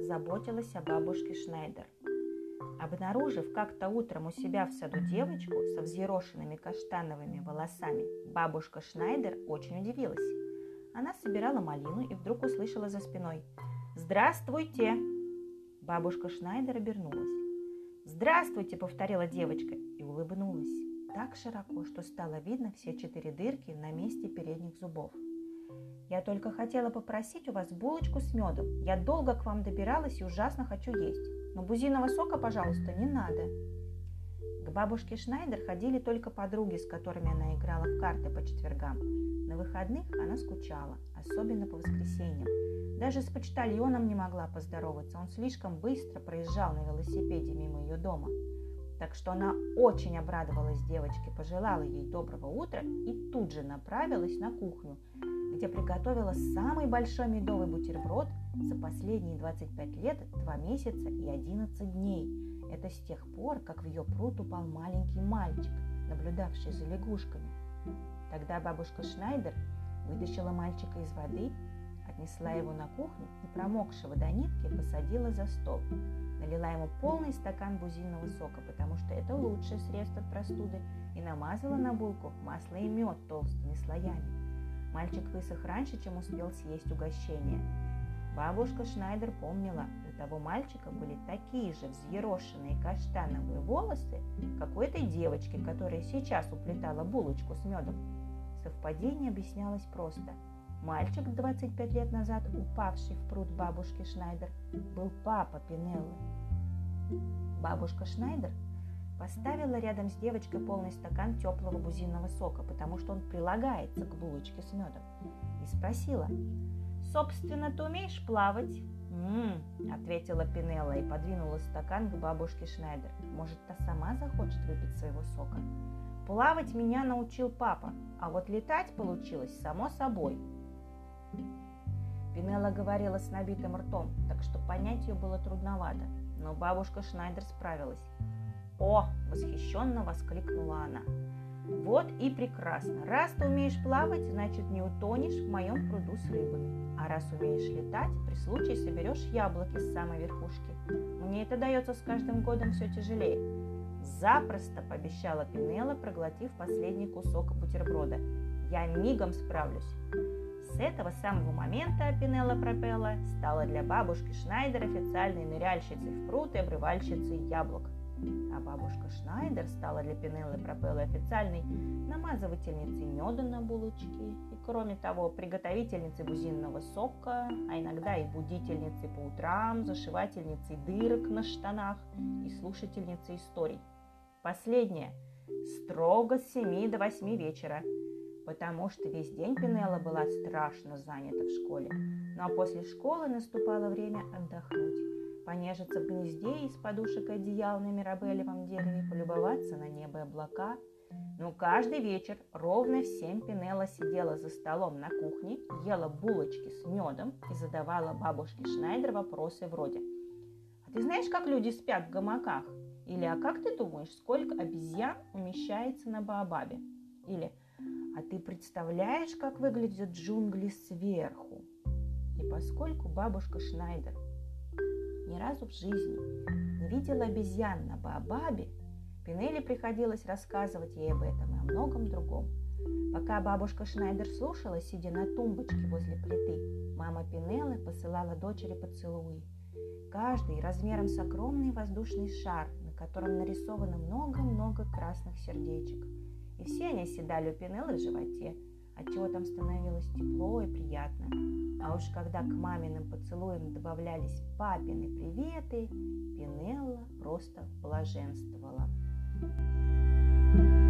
заботилась о бабушке Шнайдер. Обнаружив как-то утром у себя в саду девочку со взъерошенными каштановыми волосами, бабушка Шнайдер очень удивилась. Она собирала малину и вдруг услышала за спиной «Здравствуйте!». Бабушка Шнайдер обернулась. «Здравствуйте!» – повторила девочка и улыбнулась так широко, что стало видно все четыре дырки на месте передних зубов. «Я только хотела попросить у вас булочку с медом. Я долго к вам добиралась и ужасно хочу есть. Но бузиного сока, пожалуйста, не надо». К бабушке Шнайдер ходили только подруги, с которыми она играла в карты по четвергам. На выходных она скучала, особенно по воскресеньям. Даже с почтальоном не могла поздороваться, он слишком быстро проезжал на велосипеде мимо ее дома. Так что она очень обрадовалась девочке, пожелала ей доброго утра и тут же направилась на кухню, где приготовила самый большой медовый бутерброд за последние 25 лет, 2 месяца и 11 дней. Это с тех пор, как в ее пруд упал маленький мальчик, наблюдавший за лягушками. Тогда бабушка Шнайдер вытащила мальчика из воды, отнесла его на кухню и промокшего до нитки посадила за стол. Налила ему полный стакан бузинного сока, потому что это лучшее средство от простуды, и намазала на булку масло и мед толстыми слоями. Мальчик высох раньше, чем успел съесть угощение. Бабушка Шнайдер помнила, у того мальчика были такие же взъерошенные каштановые волосы, как у этой девочки, которая сейчас уплетала булочку с медом. Совпадение объяснялось просто. Мальчик 25 лет назад, упавший в пруд бабушки Шнайдер, был папа Пинеллы. Бабушка Шнайдер поставила рядом с девочкой полный стакан теплого бузинного сока, потому что он прилагается к булочке с медом, и спросила, «Собственно, ты умеешь плавать?» «М-м», ответила Пинелла и подвинула стакан к бабушке Шнайдер. «Может, та сама захочет выпить своего сока?» «Плавать меня научил папа, а вот летать получилось само собой», Пинелла говорила с набитым ртом, так что понять ее было трудновато, но бабушка Шнайдер справилась. «О!» – восхищенно воскликнула она. «Вот и прекрасно. Раз ты умеешь плавать, значит не утонешь в моем пруду с рыбами. А раз умеешь летать, при случае соберешь яблоки с самой верхушки. Мне это дается с каждым годом все тяжелее». «Запросто!» – пообещала Пинелла, проглотив последний кусок бутерброда. «Я мигом справлюсь». С этого самого момента Пинелла Пропелла стала для бабушки Шнайдер официальной ныряльщицей в пруд и обрывальщицей яблок. А бабушка Шнайдер стала для Пинеллы Пропеллы официальной намазывательницей меда на булочки и, кроме того, приготовительницей бузинного сока, а иногда и будительницей по утрам, зашивательницей дырок на штанах и слушательницей историй. Последнее строго с 7 до 8 вечера – потому что весь день Пинелла была страшно занята в школе. Ну а после школы наступало время отдохнуть, понежиться в гнезде из подушек и одеял на мирабелевом дереве, полюбоваться на небо и облака. Но каждый вечер ровно в семь Пинелла сидела за столом на кухне, ела булочки с медом и задавала бабушке Шнайдер вопросы вроде «А ты знаешь, как люди спят в гамаках?» Или «А как ты думаешь, сколько обезьян умещается на Баобабе?» Или а ты представляешь, как выглядят джунгли сверху? И поскольку бабушка Шнайдер ни разу в жизни не видела обезьян на Баобабе, Пинелли приходилось рассказывать ей об этом и о многом другом. Пока бабушка Шнайдер слушала, сидя на тумбочке возле плиты, мама Пинеллы посылала дочери поцелуи. Каждый размером с огромный воздушный шар, на котором нарисовано много-много красных сердечек – и все они оседали у Пинеллы в животе, отчего там становилось тепло и приятно. А уж когда к маминым поцелуям добавлялись папины приветы, Пинелла просто блаженствовала. thank you